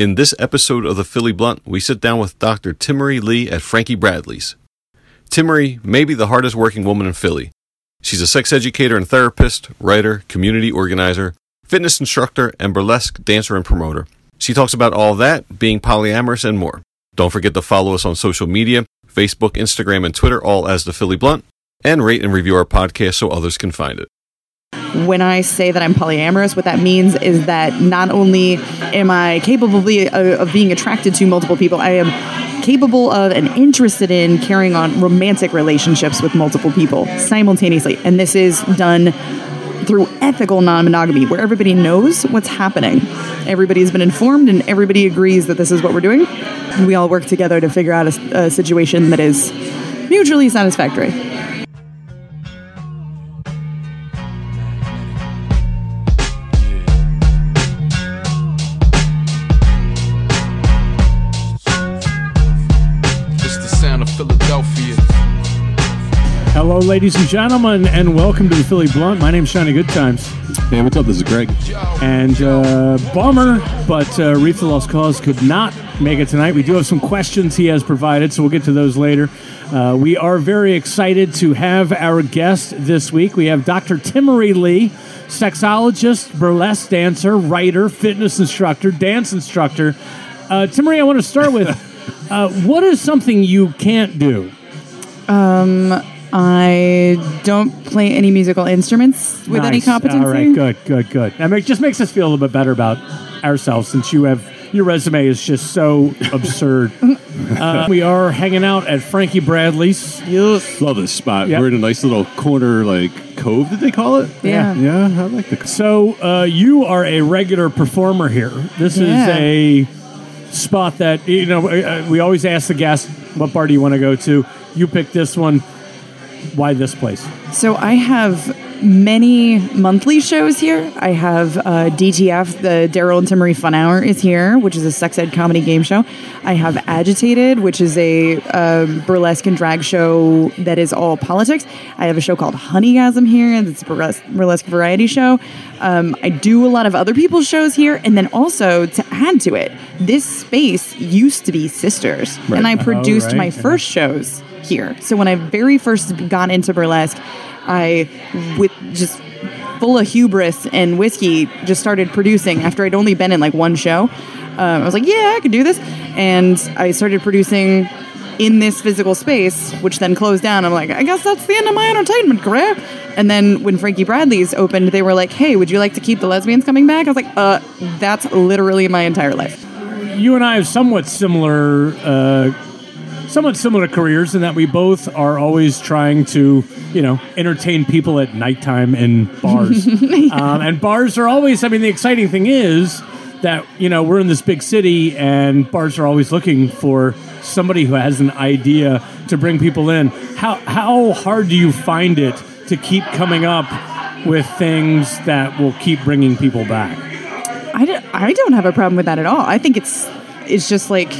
In this episode of the Philly Blunt, we sit down with Dr. Timaree Leigh at Frankie Bradley's. Timaree may be the hardest working woman in Philly. She's a sex educator and therapist, writer, community organizer, fitness instructor, and burlesque dancer and promoter. She talks about all that, being polyamorous, and more. Don't forget to follow us on social media Facebook, Instagram, and Twitter, all as the Philly Blunt, and rate and review our podcast so others can find it. When I say that I'm polyamorous, what that means is that not only am I capable uh, of being attracted to multiple people, I am capable of and interested in carrying on romantic relationships with multiple people simultaneously. And this is done through ethical non monogamy, where everybody knows what's happening. Everybody's been informed and everybody agrees that this is what we're doing. We all work together to figure out a, a situation that is mutually satisfactory. Hello, ladies and gentlemen, and welcome to the Philly Blunt. My name's Shiny Good Times, Hey, what's up? This is Greg. and uh, bummer, but uh, Reef the Lost Cause could not make it tonight. We do have some questions he has provided, so we'll get to those later. Uh, we are very excited to have our guest this week. We have Dr. Timaree Leigh, sexologist, burlesque dancer, writer, fitness instructor, dance instructor. Uh, Timaree, I want to start with uh, what is something you can't do? I don't play any musical instruments with any Nice. competency. All right, good, good, good. That make, just makes us feel a little bit better about ourselves since you have your resume is just so absurd. Uh, we are hanging out at Frankie Bradley's. Yes. Love this spot. Yep. We're in a nice little corner, like cove. Did they call it? Yeah. Yeah, I like the. So uh, you are a regular performer here. This Yeah. is a spot that you know. uh, We always ask the guests, "What bar do you want to go to?" You pick this one. Why this place? So I have many monthly shows here. I have uh, DTF, the Daryl and Timaree Fun Hour, is here, which is a sex ed comedy game show. I have Agitated, which is a um, burlesque and drag show that is all politics. I have a show called Honeygasm here. That's a burlesque, burlesque variety show. Um, I do a lot of other people's shows here, and then also to add to it, this space used to be Sisters, and I produced right, my first shows here. So when I very first got into burlesque, I with just full of hubris and whiskey just started producing after I'd only been in like one show. Um, I was like, yeah, I could do this, and I started producing in this physical space, which then closed down. I'm like, I guess that's the end of my entertainment career. And then when Frankie Bradley's opened, they were like, hey, would you like to keep the lesbians coming back? I was like, uh, that's literally my entire life. you and I have somewhat similar, uh, somewhat similar careers in that we both are always trying to, you know, entertain people at nighttime in bars. um, and bars are always. I mean, the exciting thing is that you know we're in this big city, and bars are always looking for somebody who has an idea to bring people in. How how hard do you find it to keep coming up with things that will keep bringing people back? I don't, I don't have a problem with that at all. I think it's it's just like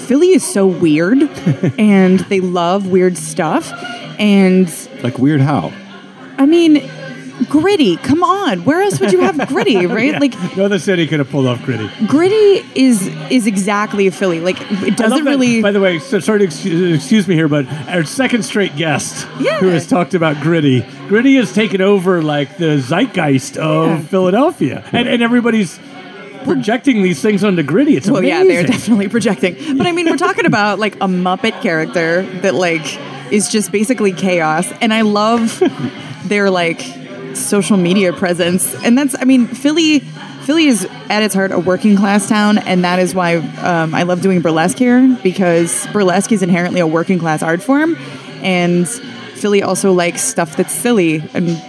Philly is so weird and they love weird stuff and Like weird how? I mean gritty. Come on. Where else would you have gritty, right? Like No other city could have pulled off gritty. gritty is is exactly Philly. Like it doesn't really By the way, so, sorry to excuse, excuse me here, but our second straight guest Yeah. who has talked about gritty, gritty has taken over like the zeitgeist of Yeah. Philadelphia, and, and everybody's projecting these things onto gritty. It's Well, amazing. yeah, they're definitely projecting. But I mean, we're talking about like a Muppet character that like is just basically chaos, and I love their like social media presence. And that's, I mean, Philly. Philly is at its heart a working class town, and that is why um, I love doing burlesque here because burlesque is inherently a working class art form, and Philly also likes stuff that's silly, and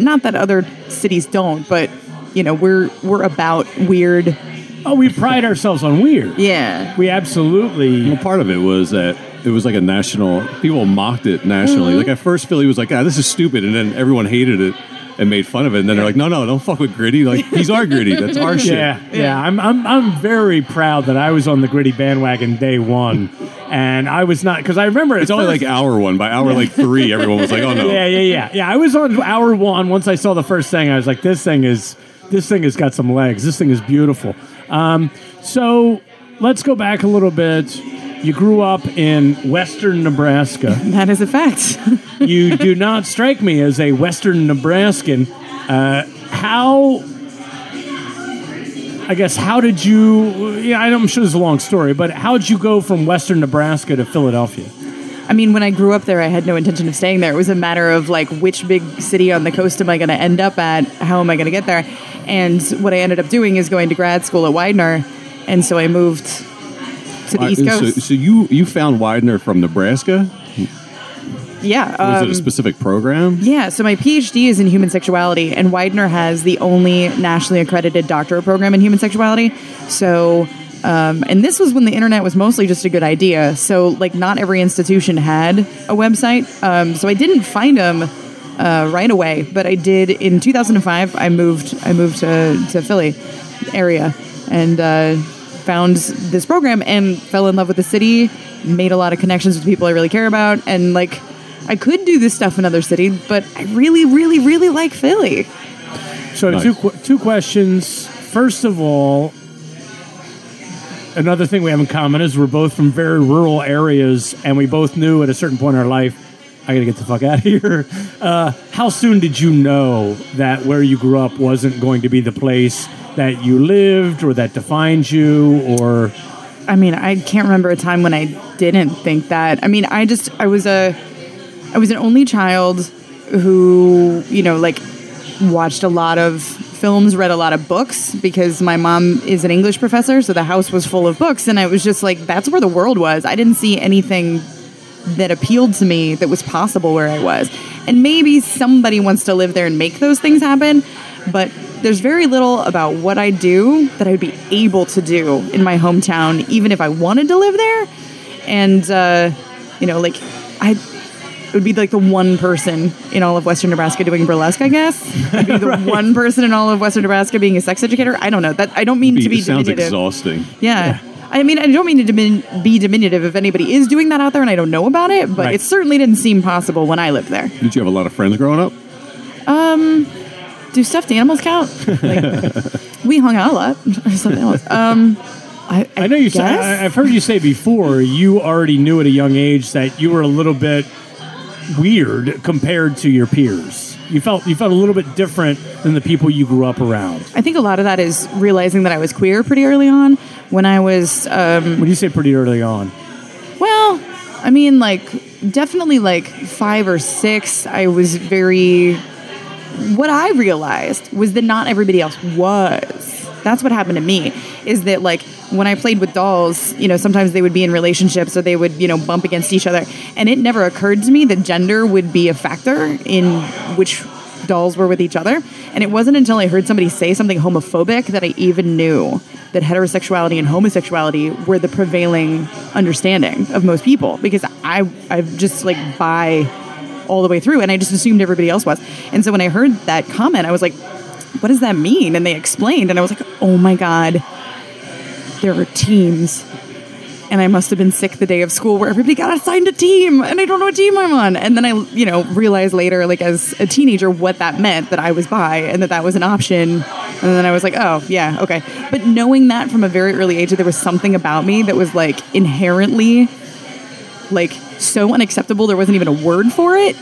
not that other cities don't, but you know we're we're about weird. oh, we pride ourselves on weird. Yeah, We absolutely. Well, part of it was that it was like a national. People mocked it nationally. Mm-hmm. Like at first, Philly was like, "Ah, this is stupid," and then everyone hated it and made fun of it. And then they're like, "No, no, don't fuck with gritty. Like he's our gritty. That's our shit." Yeah, yeah. I'm, I'm, I'm very proud that I was on the gritty bandwagon day one, and I was not because I remember at It's only first- like hour one. By hour like three, everyone was like, "Oh no." Yeah, yeah, yeah, yeah. I was on hour one. Once I saw the first thing, I was like, "This thing is, this thing has got some legs. This thing is beautiful." Um, so let's go back a little bit. You grew up in western Nebraska. That is a fact. you do not strike me as a Western Nebraskan. Uh, how? I guess how did you? Yeah, I'm sure it's a long story, but how did you go from Western Nebraska to Philadelphia? I mean, when I grew up there, I had no intention of staying there. It was a matter of like, which big city on the coast am I going to end up at? How am I going to get there? And what I ended up doing is going to grad school at Widener, and so I moved to the Uh, East so, Coast. so you you found Widener from Nebraska? yeah, Was it um, a specific program? Yeah, so my PhD is in human sexuality, and Widener has the only nationally accredited doctorate program in human sexuality. So, um, and this was when the internet was mostly just a good idea. So, like, not every institution had a website. Um, so I didn't find them uh, right away, but I did in 2005. I moved. I moved to to Philly area and uh, found this program and fell in love with the city. Made a lot of connections with people I really care about, and like. I could do this stuff in other cities, but I really, really, really like Philly. So Nice. two qu- two questions. First of all, another thing we have in common is we're both from very rural areas, and we both knew at a certain point in our life, I got to get the fuck out of here. Uh, how soon did you know that where you grew up wasn't going to be the place that you lived, or that defined you, or I mean, I can't remember a time when I didn't think that. I mean, I just I was a I was an only child who, you know, like watched a lot of films, read a lot of books because my mom is an English professor, so the house was full of books and I was just like that's where the world was. I didn't see anything that appealed to me that was possible where I was. And maybe somebody wants to live there and make those things happen, but there's very little about what I do that I'd be able to do in my hometown, even if I wanted to live there. And, uh, you know, like, I would be like the one person in all of Western Nebraska doing burlesque, I guess. I'd be the one person in all of Western Nebraska being a sex educator. I don't know. That I don't mean to be it sounds diminutive. exhausting. Yeah. I mean, I don't mean to dimin- be diminutive if anybody is doing that out there and I don't know about it, but Right. it certainly didn't seem possible when I lived there. Did you have a lot of friends growing up? Um, Do stuffed animals count? Like, we hung out a lot. Stuffed animals. Um, I, I, I know you guess? I, I've heard you say before you already knew at a young age that you were a little bit weird compared to your peers. You felt you felt a little bit different than the people you grew up around. I think a lot of that is realizing that I was queer pretty early on. When I was, um, When you say pretty early on, well, I mean, like, definitely like five or six, I was very. What I realized was that not everybody else was. That's what happened to me. Is that like when I played with dolls, you know, sometimes they would be in relationships or they would, you know, bump against each other. And it never occurred to me that gender would be a factor in which dolls were with each other. And it wasn't until I heard somebody say something homophobic that I even knew that heterosexuality and homosexuality were the prevailing understanding of most people because I I've just like by all the way through and I just assumed everybody else was. And so when I heard that comment, I was like, what does that mean? And they explained and I was like, oh my God, there are teams. And I must have been sick the day of school where everybody got assigned a team and I don't know what team I'm on. And then I, you know, realized later, like as a teenager, what that meant that I was bi and that that was an option. And then I was like, oh, yeah, okay. But knowing that from a very early age, there was something about me that was like inherently like so unacceptable, there wasn't even a word for it.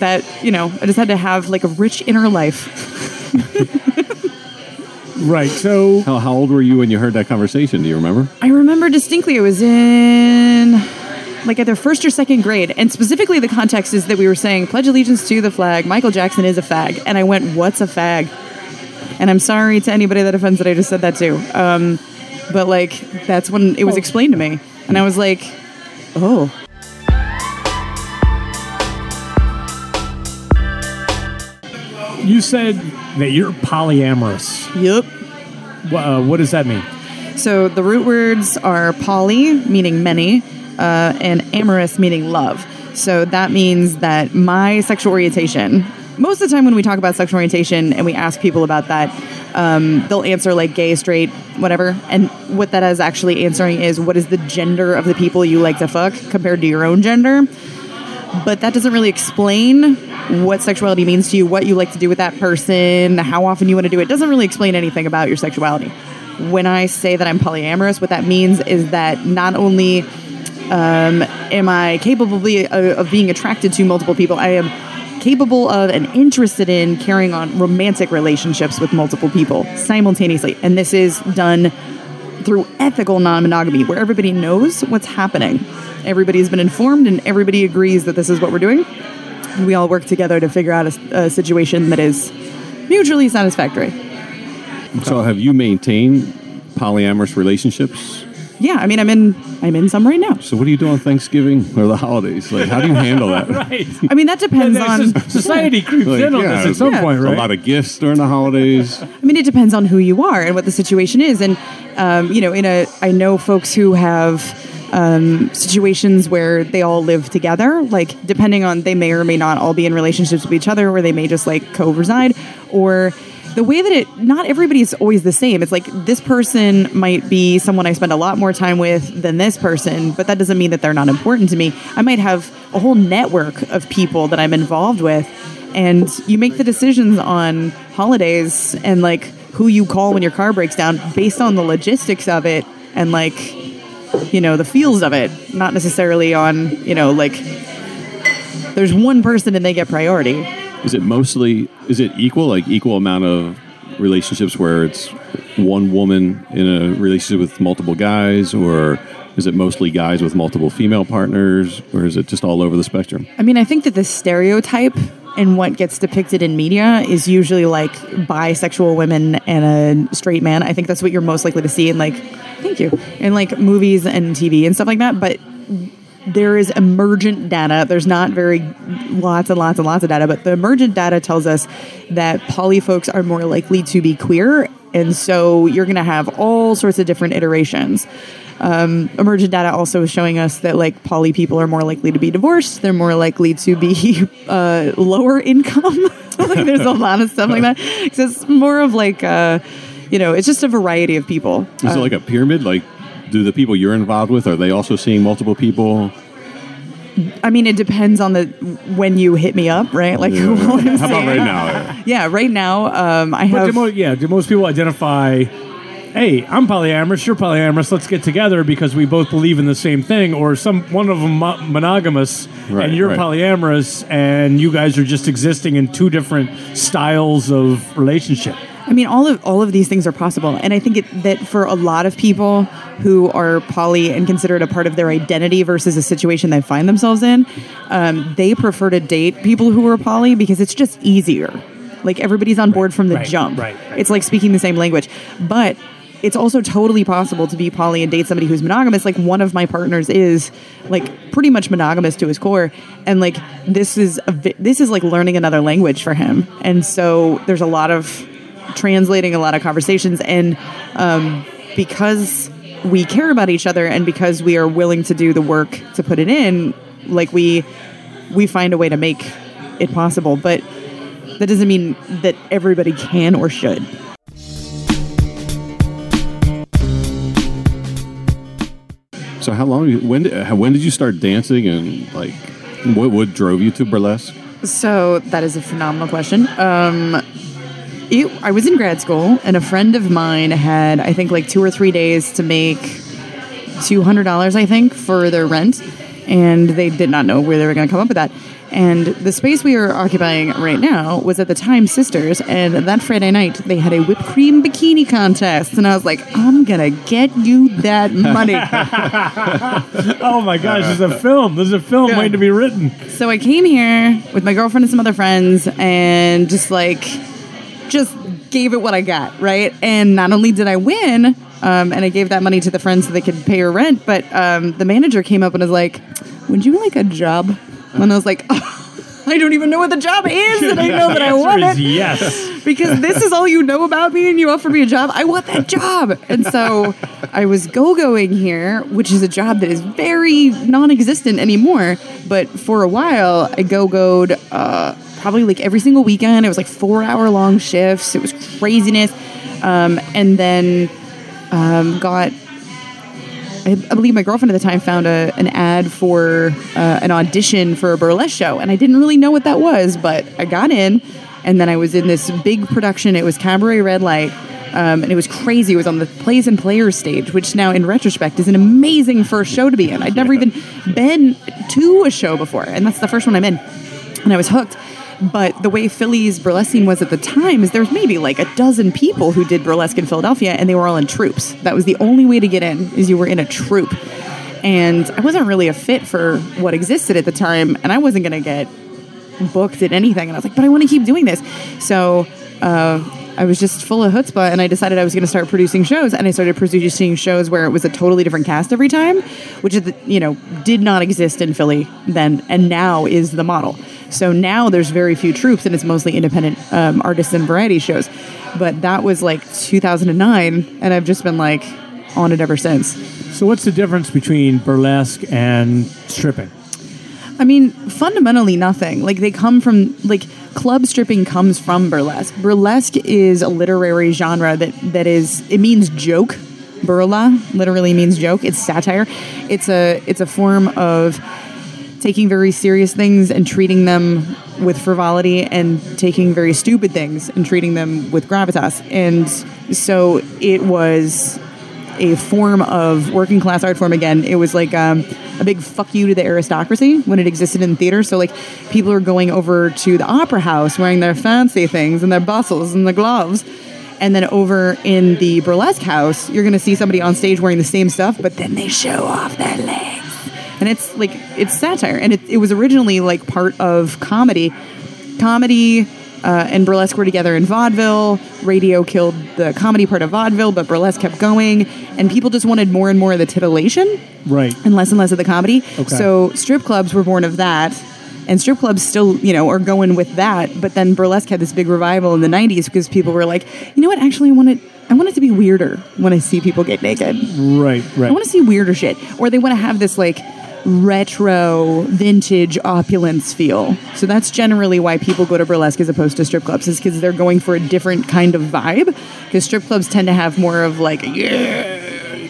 That, you know, I just had to have like a rich inner life. right? So How, how old were you when you heard that conversation? Do you remember? I remember distinctly it was in like either first or second grade. And specifically the context is that we were saying pledge allegiance to the flag. Michael Jackson is a fag. And I went, what's a fag? And I'm sorry to anybody that offends that I just said that too. Um, but like that's when it was explained to me. And I was like, oh. You said that you're polyamorous. Yep. Uh, what does that mean? So the root words are poly, meaning many, uh, and amorous, meaning love. So that means that my sexual orientation, most of the time when we talk about sexual orientation and we ask people about that, um, they'll answer like gay, straight, whatever. And what that is actually answering is what is the gender of the people you like to fuck compared to your own gender. But that doesn't really explain what sexuality means to you, what you like to do with that person, how often you want to do it. It doesn't really explain anything about your sexuality. when I say that I'm polyamorous, what that means is that not only um, am I capable of, of being attracted to multiple people, I am capable of and interested in carrying on romantic relationships with multiple people simultaneously. And this is done through ethical non monogamy, where everybody knows what's happening. Everybody's been informed and everybody agrees that this is what we're doing. We all work together to figure out a, a situation that is mutually satisfactory. So, have you maintained polyamorous relationships? Yeah, I mean, I'm in I'm in some right now. So, what do you do on Thanksgiving or the holidays? Like, how do you handle that? right. I mean, that depends on. society creeps Like, in on yeah, this at some yeah. point, A lot of gifts during the holidays. I mean, it depends on who you are and what the situation is. And, um, you know, in a, I know folks who have um, situations where they all live together, like depending on, they may or may not all be in relationships with each other, or they may just like co reside, or the way that it, not everybody is always the same. It's like this person might be someone I spend a lot more time with than this person, but that doesn't mean that they're not important to me. I might have a whole network of people that I'm involved with and you make the decisions on holidays and like who you call when your car breaks down based on the logistics of it and like you know the feels of it not necessarily on you know like there's one person and they get priority Is it mostly, is it equal, like equal amount of relationships where it's one woman in a relationship with multiple guys, or is it mostly guys with multiple female partners, or is it just all over the spectrum? i mean i think that the stereotype and what gets depicted in media is usually like bisexual women and a straight man i think that's what you're most likely to see in like thank you in like movies and tv and stuff like that but there is emergent data. There's not very lots and lots and lots of data, but the emergent data tells us that poly folks are more likely to be queer, and so you're going to have all sorts of different iterations. Um, emergent data also is showing us that like poly people are more likely to be divorced. They're more likely to be uh, lower income. like there's a lot of stuff like that. So it's more of like uh, you know, it's just a variety of people. Is it like a pyramid? Like, do the people you're involved with are they also seeing multiple people? I mean, it depends on the when you hit me up, right? Like, Yeah. what I'm How about right now? Yeah, right now, um, I But do have. yeah, do most people identify, hey, I'm polyamorous, you're polyamorous, let's get together because we both believe in the same thing, or some one of them mo- monogamous Right, and you're right. polyamorous, and you guys are just existing in two different styles of relationship. I mean, all of all of these things are possible, and I think it, that for a lot of people who are poly and consider it a part of their identity versus a situation they find themselves in, um, they prefer to date people who are poly because it's just easier. Like everybody's on board from the right, jump. right, right. It's like speaking the same language, but. It's also totally possible to be poly and date somebody who's monogamous. Like one of my partners is like pretty much monogamous to his core, and like this is a, vi- this is like learning another language for him. And so there's a lot of translating a lot of conversations and um, because we care about each other and because we are willing to do the work to put it in like we we find a way to make it possible but that doesn't mean that everybody can or should So, how long? When did, when did you start dancing, and like, what what drove you to burlesque? So that is a phenomenal question. Um, it, I was in grad school, and a friend of mine had, I think, like two or three days to make two hundred dollars, I think, for their rent, and they did not know where they were going to come up with that. And the space we are occupying right now was at the time Sisters, and that Friday night they had a whipped cream bikini contest, and I was like, I'm gonna get you that money. Oh my gosh, there's a film. There's a film Yeah. waiting to be written. So I came here with my girlfriend and some other friends and just like just gave it what I got, right? And not only did I win, um, and I gave that money to the friends so they could pay her rent, but um, the manager came up and was like, "Would you like a job?" And I was like, "I don't even know what the job is, and I know that I want it." yes. because this is all you know about me and you offer me a job. I want that job. And so I was go going here, which is a job that is very non existent anymore. But for a while, I go goed uh, probably like every single weekend. It was like four hour long shifts, it was craziness. Um, and then um, got I, I believe my girlfriend at the time found a, an ad for uh, an audition for a burlesque show, and I didn't really know what that was, but I got in, and then I was in this big production. It was Cabaret Red Light, Um, and it was crazy. It was on the Plays and Players stage, which now, in retrospect, is an amazing first show to be in. I'd never even been to a show before, and that's the first one I'm in. And I was hooked. But the way Philly's burlesque scene was at the time is there was maybe like a dozen people who did burlesque in Philadelphia, and they were all in troupes. That was the only way to get in is you were in a troupe. And I wasn't really a fit for what existed at the time, and I wasn't going to get booked at anything. And I was like, but I want to keep doing this. So uh, I was just full of chutzpah, and I decided I was going to start producing shows. And I started producing shows where it was a totally different cast every time, which is, you know, did not exist in Philly then, and now is the model. So now there's very few troupes, and it's mostly independent um, artists and variety shows. But that was like 2009, and I've just been like on it ever since. So, what's the difference between burlesque and stripping? I mean, fundamentally nothing. Like they come from like club stripping comes from burlesque. Burlesque is a literary genre that that is it means joke. Burla literally means joke. It's satire. It's a it's a form of taking very serious things and treating them with frivolity and taking very stupid things and treating them with gravitas. And so it was a form of working class art form again. It was like um, a big fuck you to the aristocracy when it existed in theater. So like people are going over to the opera house wearing their fancy things and their bustles and the gloves. And then over in the burlesque house, you're going to see somebody on stage wearing the same stuff, but then they show off their legs. And it's like, it's satire. And it, it was originally like part of comedy. Comedy uh, and burlesque were together in vaudeville. Radio killed the comedy part of vaudeville, but burlesque kept going. And people just wanted more and more of the titillation Right. and less and less of the comedy. Okay. So strip clubs were born of that. And strip clubs still, you know, are going with that. But then burlesque had this big revival in the '90s because people were like, you know what? Actually, I want it. I want it to be weirder when I see people get naked. Right. Right. I want to see weirder shit, or they want to have this like retro, vintage opulence feel. So that's generally why people go to burlesque as opposed to strip clubs, is because they're going for a different kind of vibe. Because strip clubs tend to have more of like, yeah,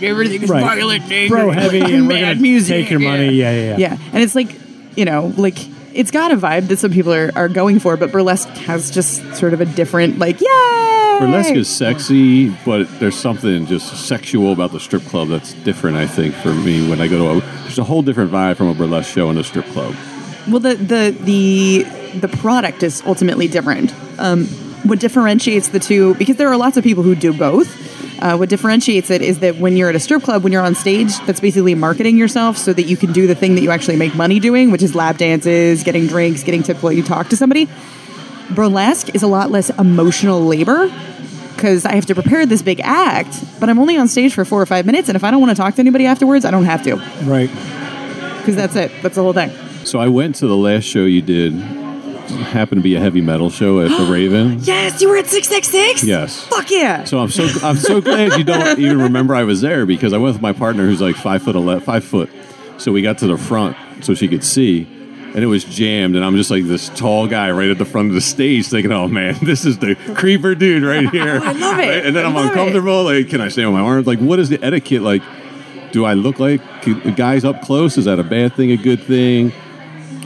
everything's Right. violent, Bro heavy, and we're gonna music, take your money. Yeah, yeah, yeah. yeah, and it's like, you know, like it's got a vibe that some people are, are going for, but burlesque has just sort of a different, like, yeah. Burlesque is sexy, but there's something just sexual about the strip club that's different. I think for me when I go to a there's a whole different vibe from a burlesque show in a strip club. Well, the the the the product is ultimately different. Um, what differentiates the two, because there are lots of people who do both. Uh, what differentiates it is that when you're at a strip club, when you're on stage, that's basically marketing yourself so that you can do the thing that you actually make money doing, which is lap dances, getting drinks, getting tipped while you talk to somebody. Burlesque is a lot less emotional labor because I have to prepare this big act, but I'm only on stage for four or five minutes, and if I don't want to talk to anybody afterwards, I don't have to Right. because that's it. That's the whole thing. So I went to the last show you did. Happened to be a heavy metal show at the Raven. Yes, you were at six six six. Yes. Fuck yeah. So I'm so I'm so glad you don't even remember I was there because I went with my partner who's like five foot ele- five foot. So we got to the front so she could see, and it was jammed. And I'm just like this tall guy right at the front of the stage, thinking, "Oh man, this is the creeper dude right here." I love it. Right? And then I I'm love it. uncomfortable. Like, can I stand on my arms? Like, what is the etiquette? Like, do I look like the guys up close? Is that a bad thing? A good thing?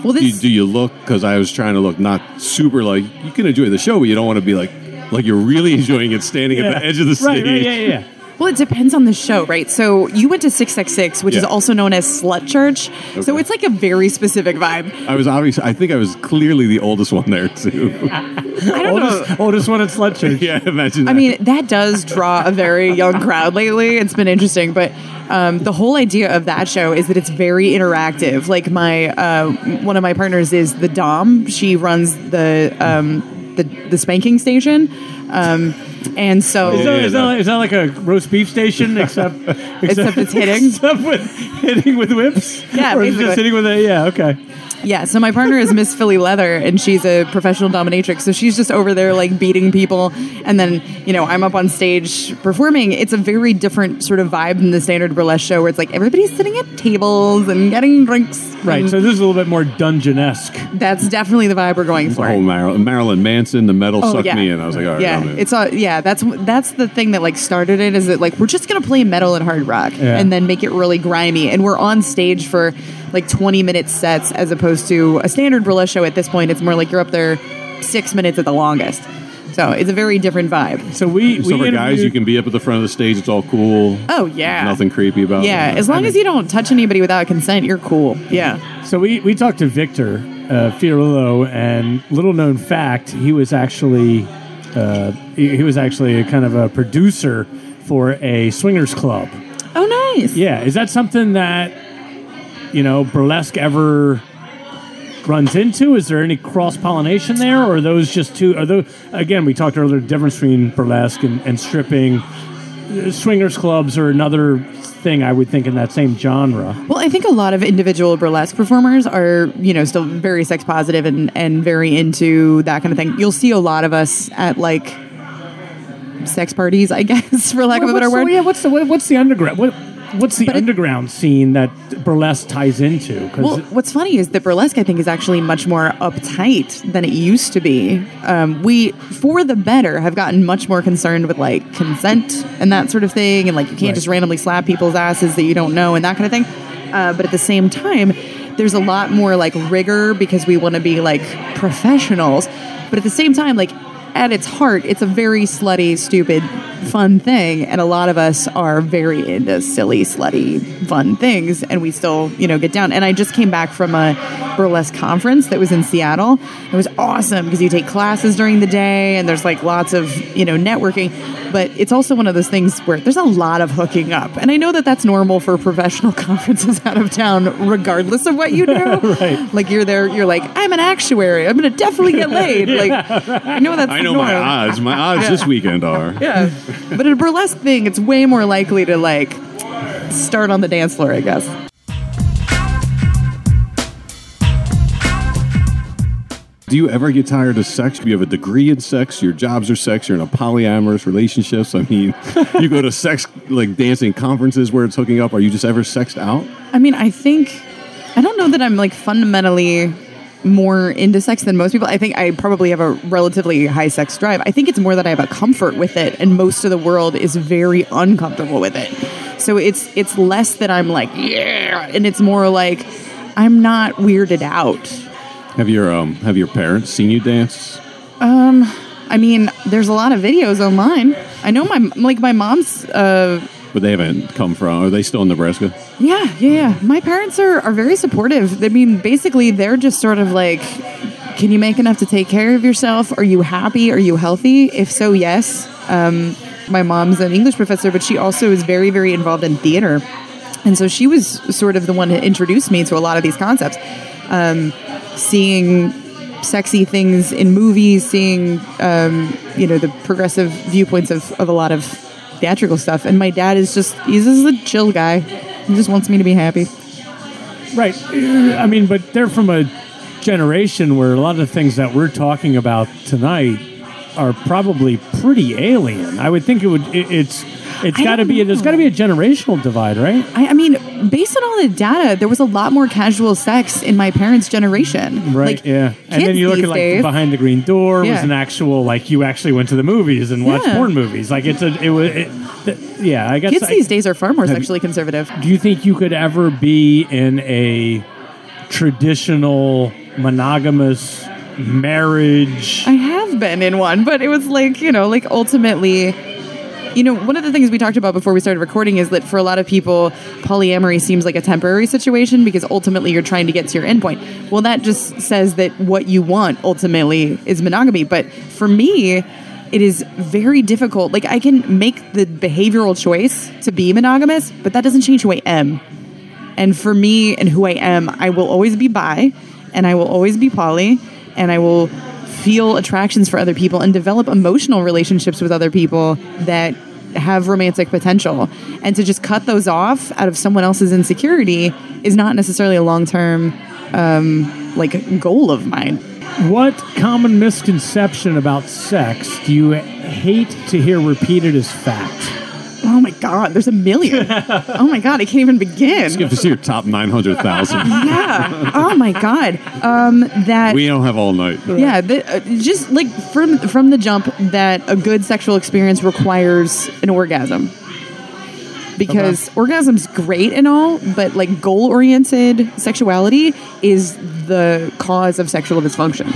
well, do you, this do you look because i was trying to look not super like you can enjoy the show but you don't want to be like like you're really enjoying it standing at the edge of the stage right, yeah, yeah, yeah. Well, it depends on the show, right? So you went to six six six, which is also known as slut church. So it's like a very specific vibe. i was obviously i think i was clearly the oldest one there too I don't know. Oldest, oldest one at Slut Church. yeah imagine I mean, that does draw a very young crowd lately. It's been interesting, but um, the whole idea of that show is that it's very interactive. Like my uh, one of my partners is the Dom. She runs the um, the, the spanking station, um, and so Is, that, Yeah, is, that no. like, is that like a roast beef station except Except it's hitting. except with hitting with whips? Yeah, or is it basically. just hitting with a yeah. Okay. Yeah, so my partner is Miss Philly Leather, and she's a professional dominatrix. So she's just over there like beating people, and then you know I'm up on stage performing. It's a very different sort of vibe than the standard burlesque show, where it's like everybody's sitting at tables and getting drinks. Right. So this is a little bit more dungeonesque. that's definitely the vibe we're going for. oh Marilyn, Marilyn Manson the metal Oh, sucked yeah. me in i was like all right yeah, I'm in. it's all yeah. That's that's the thing that like started it. Is that like we're just gonna play metal and hard rock, Yeah. and then make it really grimy, and we're on stage for like twenty minute sets as opposed to a standard burlesque show. At this point, it's more like you're up there six minutes at the longest. So it's a very different vibe. So we So we for guys, you can be up at the front of the stage. It's all cool. Oh yeah. Nothing creepy about Yeah, it. as long as you don't touch anybody without consent, you're cool. Yeah. So we, we talked to Victor uh, Fiorillo, and little known fact, he was actually uh, he, he was actually a kind of a producer for a swingers club. Oh, nice. Yeah, is that something that you know burlesque ever runs into? Is there any cross pollination there, or are those just two? Are those again? We talked earlier the difference between burlesque and, and stripping. Swingers clubs are another thing I would think in that same genre. Well, I think a lot of individual burlesque performers are, you know, still very sex positive and, and very into that kind of thing. You'll see a lot of us at like sex parties, I guess, for lack of a What- better the- word. yeah, what's the what, what's the underground? What what's the But it- underground scene that burlesque ties into? Well, what's funny is that burlesque, I think, is actually much more uptight than it used to be. Um, we, for the better, have gotten much more concerned with like consent and that sort of thing, and like you can't Right. just randomly slap people's asses that you don't know and that kind of thing. Uh, but at the same time, there's a lot more like rigor because we want to be like professionals. But at the same time, like at its heart, it's a very slutty, stupid, fun thing, and a lot of us are very into silly, slutty, fun things, and we still, you know, get down. And I just came back from a burlesque conference that was in Seattle. It was awesome because you take classes during the day, and there's like lots of, you know, networking. But it's also one of those things where there's a lot of hooking up, and I know that that's normal for professional conferences out of town, regardless of what you do. Right. Like you're there, you're like, I'm an actuary. I'm gonna definitely get laid. Like I know that's I know my odds. My odds this weekend are. Yeah. But at a burlesque thing, it's way more likely to like start on the dance floor, I guess. Do you ever get tired of sex? Do you have a degree in sex? Your jobs are sex. You're in a polyamorous relationships. I mean, you go to sex like dancing conferences where it's hooking up. Are you just ever sexed out? I mean, I think I don't know that I'm like fundamentally more into sex than most people. I think I probably have a relatively high sex drive. I think it's more that I have a comfort with it and most of the world is very uncomfortable with it. So it's it's less that I'm like, yeah, and it's more like I'm not weirded out. Have your um have your parents seen you dance? Um, I mean, there's a lot of videos online. I know my like my mom's uh But they haven't come from. Are they still in Nebraska? Yeah, yeah, yeah. My parents are, are very supportive. I mean, basically, they're just sort of like, can you make enough to take care of yourself? Are you happy? Are you healthy? If so, yes. Um, my mom's an English professor, but she also is very, very involved in theater. And so she was sort of the one that introduced me to a lot of these concepts. Um, seeing sexy things in movies, seeing, um, you know, the progressive viewpoints of, of a lot of theatrical stuff. And my dad is just, he's just a chill guy. He just wants me to be happy. Right. I mean, but they're from a generation where a lot of the things that we're talking about tonight are probably pretty alien. I would think it would. It, it's it's got to be. There's got to be a generational divide, right? I, I mean, based on all the data, there was a lot more casual sex in my parents' generation. Right. Like, yeah. And then you look at like days- behind the green door was an actual like you actually went to the movies and watched Yeah. porn movies. Like it's a it was it, th- yeah. I guess Kids I- these days are far more sexually conservative. Do you think you could ever be in a traditional monogamous marriage? I have been in one, but it was like, you know, like ultimately, you know, one of the things we talked about before we started recording is that for a lot of people, polyamory seems like a temporary situation because ultimately you're trying to get to your endpoint. Well, that just says that what you want ultimately is monogamy. But for me, it is very difficult. Like, I can make the behavioral choice to be monogamous, but that doesn't change who I am. And for me and who I am, I will always be bi and I will always be poly and I will feel attractions for other people and develop emotional relationships with other people that have romantic potential. And to just cut those off out of someone else's insecurity is not necessarily a long term um, like goal of mine. What common misconception about sex do you hate to hear repeated as fact? Oh my God, there's a million. oh my God, I can't even begin. Give us your top nine hundred thousand. Yeah. Oh my God. Um, that. we don't have all night. Yeah, the, uh, just like from from the jump that a good sexual experience requires an orgasm. Because orgasm's great and all, but like goal oriented sexuality is the cause of sexual dysfunction.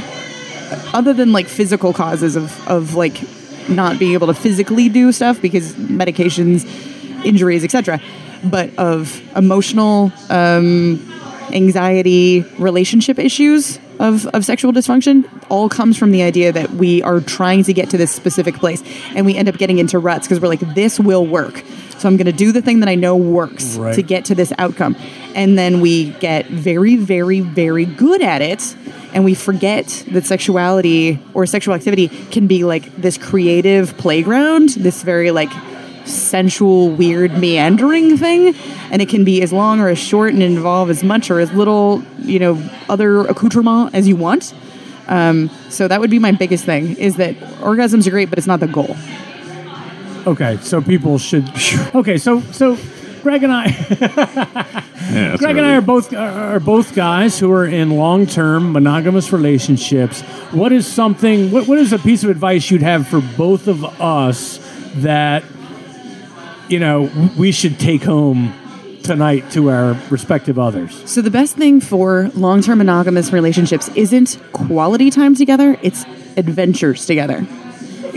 other than like physical causes of of like not being able to physically do stuff because medications, injuries, etc., but of emotional um, anxiety, relationship issues of, of sexual dysfunction all comes from the idea that we are trying to get to this specific place and we end up getting into ruts because we're like, this will work. So I'm going to do the thing that I know works Right. to get to this outcome. And then we get very, very, very good at it. And we forget that sexuality or sexual activity can be like this creative playground, this very like sensual, weird, meandering thing. And it can be as long or as short and involve as much or as little, you know, other accoutrement as you want. Um, so that would be my biggest thing is that orgasms are great, but it's not the goal. Okay, so people should. Okay, so so Greg and I, Yeah, that's Greg and I are both uh, are both guys who are in long term monogamous relationships. What is something? What, what is a piece of advice you'd have for both of us that you know we should take home tonight to our respective others? So the best thing for long-term monogamous relationships isn't quality time together, it's adventures together.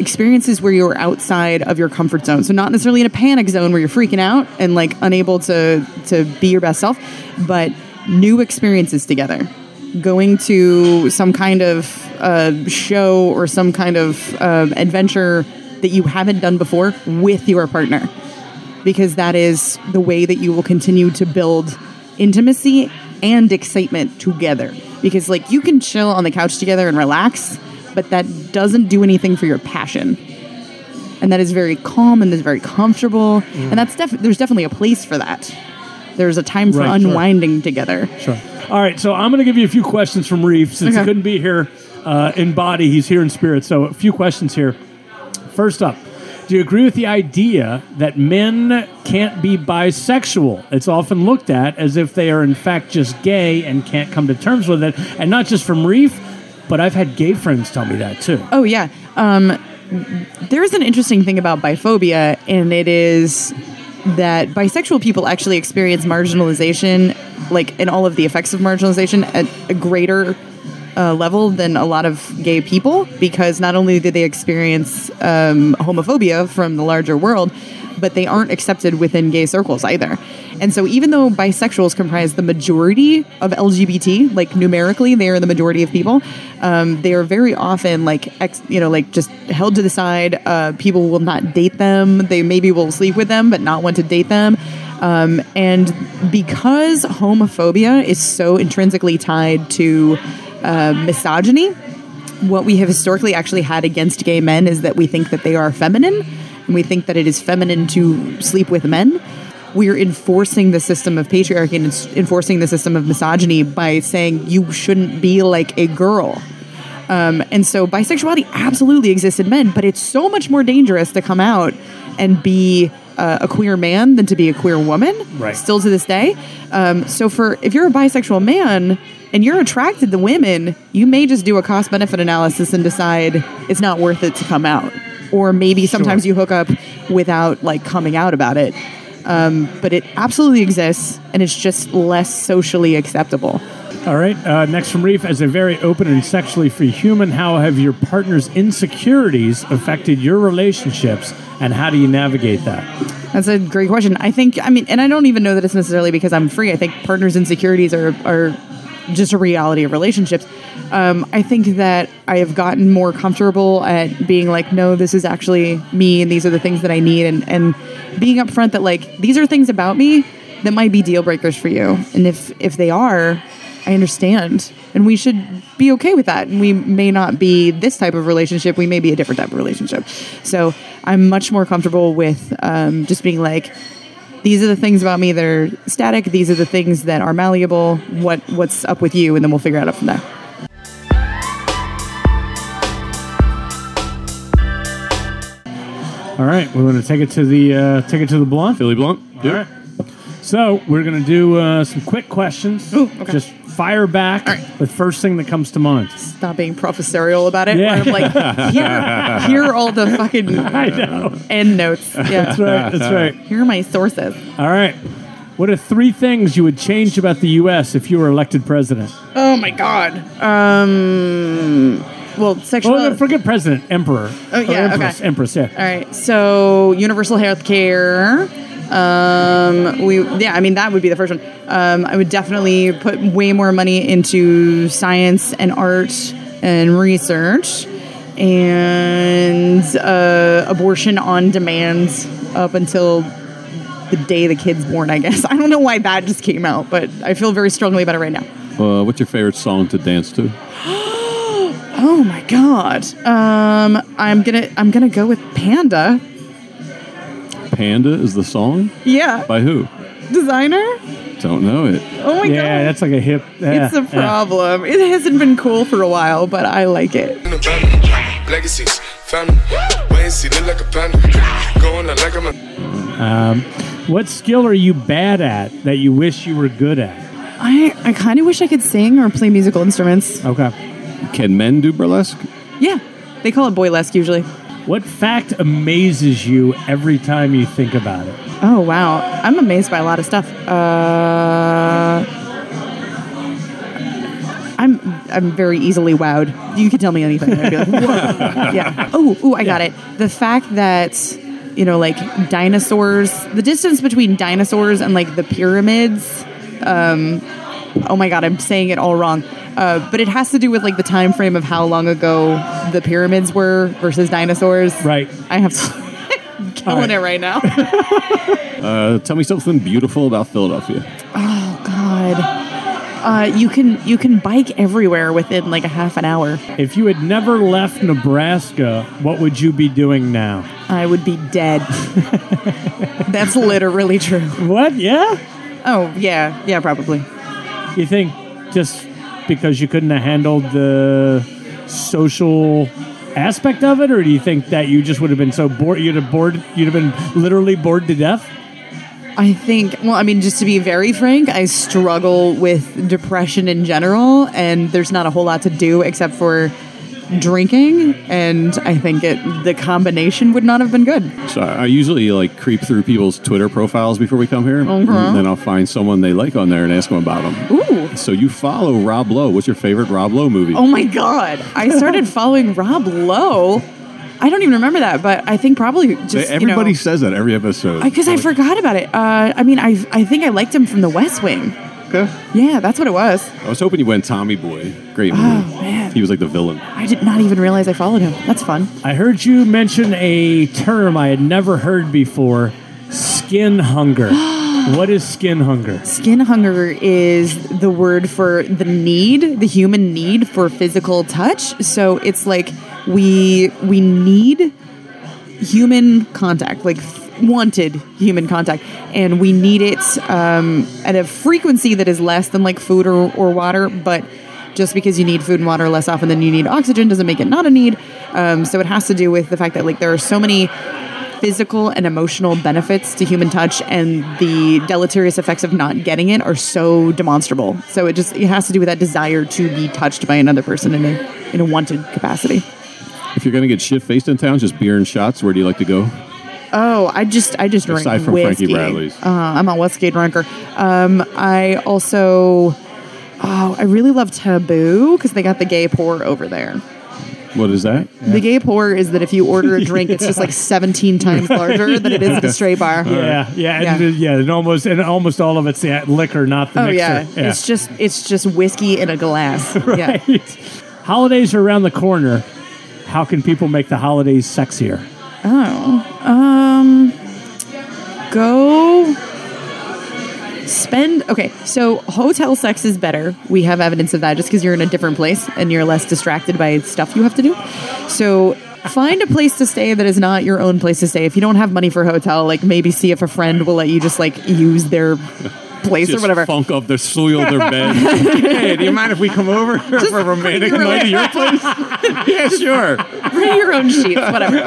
Experiences where you're outside of your comfort zone. So not necessarily in a panic zone where you're freaking out and like unable to to be your best self, but new experiences together. Going to some kind of uh, show or some kind of uh, adventure that you haven't done before with your partner because that is the way that you will continue to build intimacy and excitement together. Because like you can chill on the couch together and relax, but that doesn't do anything for your passion. And that is very calm and is very comfortable. And that's def- there's definitely a place for that. There's a time for Right, sure. unwinding together. Sure. All right, so I'm going to give you a few questions from Reef since he couldn't be here uh, in body. He's here in spirit. So a few questions here. First up, do you agree with the idea that men can't be bisexual? It's often looked at as if they are in fact just gay and can't come to terms with it, and not just from Reef, but I've had gay friends tell me that too. Oh yeah. Um, there's an interesting thing about biphobia, and it is that bisexual people actually experience marginalization, like in all of the effects of marginalization, at a greater uh, level than a lot of gay people, because not only do they experience um, homophobia from the larger world, but they aren't accepted within gay circles either. And so, even though bisexuals comprise the majority of LGBT, like numerically, they are the majority of people. Um, they are very often like, ex, you know, like just held to the side. Uh, people will not date them. They maybe will sleep with them, but not want to date them. Um, and because homophobia is so intrinsically tied to uh, misogyny, what we have historically actually had against gay men is that we think that they are feminine and we think that it is feminine to sleep with men. We're enforcing the system of patriarchy and enforcing the system of misogyny by saying you shouldn't be like a girl. Um, and so bisexuality absolutely exists in men, but it's so much more dangerous to come out and be uh, a queer man than to be a queer woman. Right. Still to this day. Um, so for if you're a bisexual man and you're attracted to women, you may just do a cost benefit analysis and decide it's not worth it to come out. Or maybe sometimes you hook up without like coming out about it. Um, but it absolutely exists, and it's just less socially acceptable. All right. Uh, next from Reef, as a very open and sexually free human, how have your partner's insecurities affected your relationships, and how do you navigate that? That's a great question. I think, I mean, and I don't even know that it's necessarily because I'm free. I think partners' insecurities are, are just a reality of relationships. Um, I think that I have gotten more comfortable at being like, no, this is actually me, and these are the things that I need, and, and being upfront that, like, these are things about me that might be deal breakers for you. And if, if they are, I understand. And we should be okay with that. And we may not be this type of relationship. We may be a different type of relationship. So I'm much more comfortable with um, just being like, these are the things about me that are static. These are the things that are malleable. What what's up with you? And then we'll figure it out from there. All right, we're going to take it to the uh, take it to the blunt. Philly Blunt. All right. So we're going to do uh, some quick questions. Ooh, okay. Just fire back All right. the first thing that comes to mind. Stop being professorial about it. Yeah. where I'm like, here, here are all the fucking I know. end notes. Yeah. That's right. That's right. Here are my sources. All right. What are three things you would change about the U.S. if you were elected president? Oh my god. Um, well, sexual. Oh, forget president, emperor. Oh, Or yeah, empress, okay. empress. Yeah. All right. So universal health care. Um, we yeah, I mean that would be the first one. Um, I would definitely put way more money into science and art and research and uh, abortion on demand up until the day the kid's born. I guess I don't know why that just came out, but I feel very strongly about it right now. Uh, what's your favorite song to dance to? Oh my god. Um, I'm gonna I'm gonna go with Panda. Panda is the song? Yeah, By who? Desiigner. Don't know it. Oh my god. Yeah, that's like a hip. yeah, It's a yeah. problem. It hasn't been cool for a while, but I like it. in the van. Legacies, family. Wait and see, look like a panda. Going out like I'm a. Um, what skill are you bad at that you wish you were good at? I, I kind of wish I could sing or play musical instruments. Okay. Can men do burlesque? Yeah, they call it boylesque usually. What fact amazes you every time you think about it? Oh wow, I'm amazed by a lot of stuff. Uh, I'm I'm very easily wowed. You could tell me anything. I'd be like, Whoa. yeah. Oh, ooh, I got it. The fact that you know, like dinosaurs, the distance between dinosaurs and like the pyramids. Um, oh my god, I'm saying it all wrong. Uh, but it has to do with like the time frame of how long ago the pyramids were versus dinosaurs. Right. I have to. Killing All right. it right now. Uh, tell me something beautiful about Philadelphia. Oh God. Uh, you can you can bike everywhere within like a half an hour. If you had never left Nebraska, what would you be doing now? I would be dead. That's literally true. What? Yeah? Oh yeah, yeah, probably. You think just because you couldn't have handled the social aspect of it, or do you think that you just would have been so bored? You'd have bored. You'd have been literally bored to death. I think. Well, I mean, just to be very frank, I struggle with depression in general, and there's not a whole lot to do except for drinking, and I think it the combination would not have been good. So I I usually like creep through people's Twitter profiles before we come here, Uh-huh. and then I'll find someone they like on there and ask them about them. Ooh. So you follow Rob Lowe. What's your favorite Rob Lowe movie? Oh my god! I started following Rob Lowe. I don't even remember that, but I think probably just Everybody you know, says that every episode. because I, forgot about it. Uh, I mean, I I think I liked him from The West Wing. Okay. Yeah, that's what it was. I was hoping you went Tommy Boy. Great oh, movie. Oh man, He was like the villain. I did not even realize I followed him. That's fun. I heard you mention a term I had never heard before: skin hunger. what is skin hunger? Skin hunger is the word for the need, the human need for physical touch. So it's like we we need human contact, like f- wanted human contact, and we need it um, at a frequency that is less than like food or, or water, but. Just because you need food and water less often than you need oxygen doesn't make it not a need. Um, so it has to do with the fact that like there are so many physical and emotional benefits to human touch and the deleterious effects of not getting it are so demonstrable so it just it has to do with that desire to be touched by another person in a in a wanted capacity If you're gonna get shit faced in town, just beer and shots. Where do you like to go? Oh i just i just drink Aside from whiskey. Frankie Bradley's. uh, i'm a whiskey drinker um i also oh i really love Tabu because they got the gay pour over there What is that? the gay pour is that if you order a drink it's just like 17 times larger than it is at a straight bar Yeah, yeah, and, Yeah. uh, yeah, and almost and almost all of it's the liquor, not the Oh mixer. yeah. it's just it's just whiskey in a glass. Yeah. Right. Holidays are around the corner. How can people make the holidays sexier? Um, go spend. Okay, so hotel sex is better. We have evidence of that just because you're in a different place and you're less distracted by stuff you have to do. So. Find a place to stay that is not your own place to stay. If you don't have money for a hotel, like maybe see if a friend will let you just like use their place or Just whatever. funk up their soil their bed. hey, do you mind if we come over for a romantic night at your place? yeah, sure. bring your own sheets, whatever.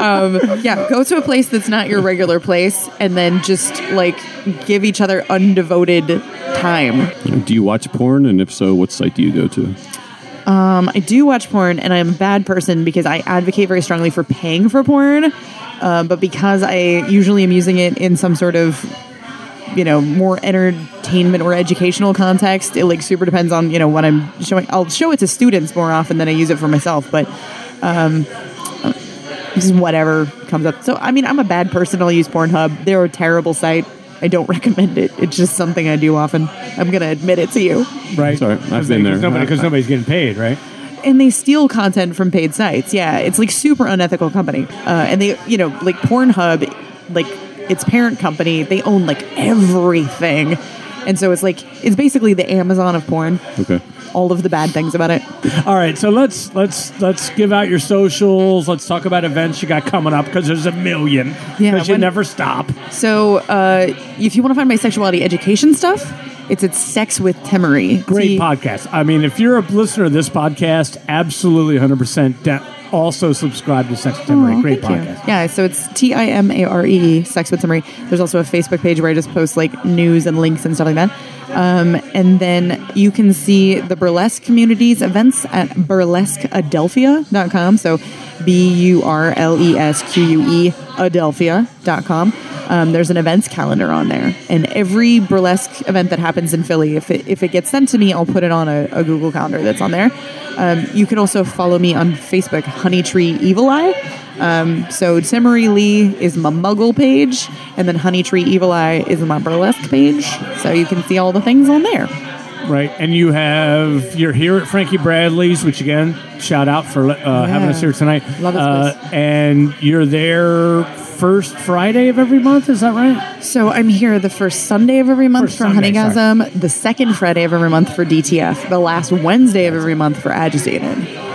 Um, yeah, go to a place that's not your regular place, and then just like give each other undevoted time. Do you watch porn? And if so, what site do you go to? Um, I do watch porn, and I'm a bad person because I advocate very strongly for paying for porn. Um, but because I usually am using it in some sort of, you know, more entertainment or educational context. It like super depends on you know what I'm showing. I'll show it to students more often than I use it for myself, but um, just whatever comes up. So I mean, I'm a bad person. I'll use Pornhub. They're a terrible site. I don't recommend it. It's just something I do often. I'm gonna admit it to you. Right. Sorry, I've been there. Because nobody's getting paid, right? and they steal content from paid sites. Yeah, it's like super unethical company. Uh, and they, you know, like Pornhub, like its parent company, they own like everything. And so it's like it's basically the Amazon of porn. Okay. All of the bad things about it. All right, so let's let's let's give out your socials. Let's talk about events you got coming up because there's a million. Yeah, because you never stop. So uh, if you want to find my sexuality education stuff, it's at Sex with Timaree. Great T- podcast. I mean, if you're a listener of this podcast, absolutely 100. percent de- Also subscribe to Sex Memory. Aw, Great podcast. Yeah, so it's T I M A R E, Sex with Timaree. There's also a Facebook page where I just post like news and links and stuff like that. Um, and then you can see the burlesque communities events at burlesqueadelphia.com. So B U R L E S Q U E Adelphia.com. Um, there's an events calendar on there, and every burlesque event that happens in Philly, if it, if it gets sent to me, I'll put it on a, a Google calendar that's on there. Um, you can also follow me on Facebook, Honey Tree Evil Eye. Um, so Timaree Leigh is my Muggle page, and then Honey Tree Evil Eye is my burlesque page. So you can see all the things on there. Right, and you have you're here at Frankie Bradley's, which again, shout out for uh, having us here tonight. Love uh, and you're there first Friday of every month. Is that right? So I'm here the first Sunday of every month First for Sunday, Honeygasm, the second Friday of every month for DTF, the last Wednesday of every month for Agitated,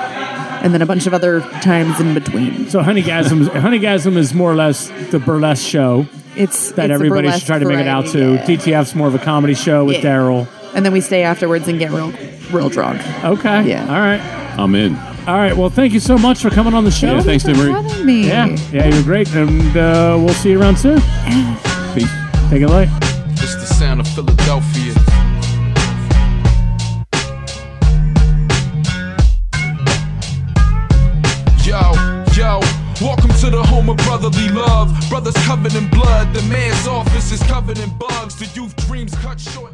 and then a bunch of other times in between. So Honeygasm, Honeygasm is more or less the burlesque show It's that it's everybody should try to make it out to. variety, yeah. DTF's more of a comedy show with Yeah. Daryl. And then we stay afterwards and get real, real drunk. Okay. Yeah. All right. I'm in. All right. Well, thank you so much for coming on the show. Yeah, thanks, for Timaree. having me. Yeah. Yeah, you're great, and uh, we'll see you around soon. Peace. Take it light. It's the sound of Philadelphia. Brotherly love. Brothers covered in blood, the man's office is covered in bugs. The youth dreams cut short.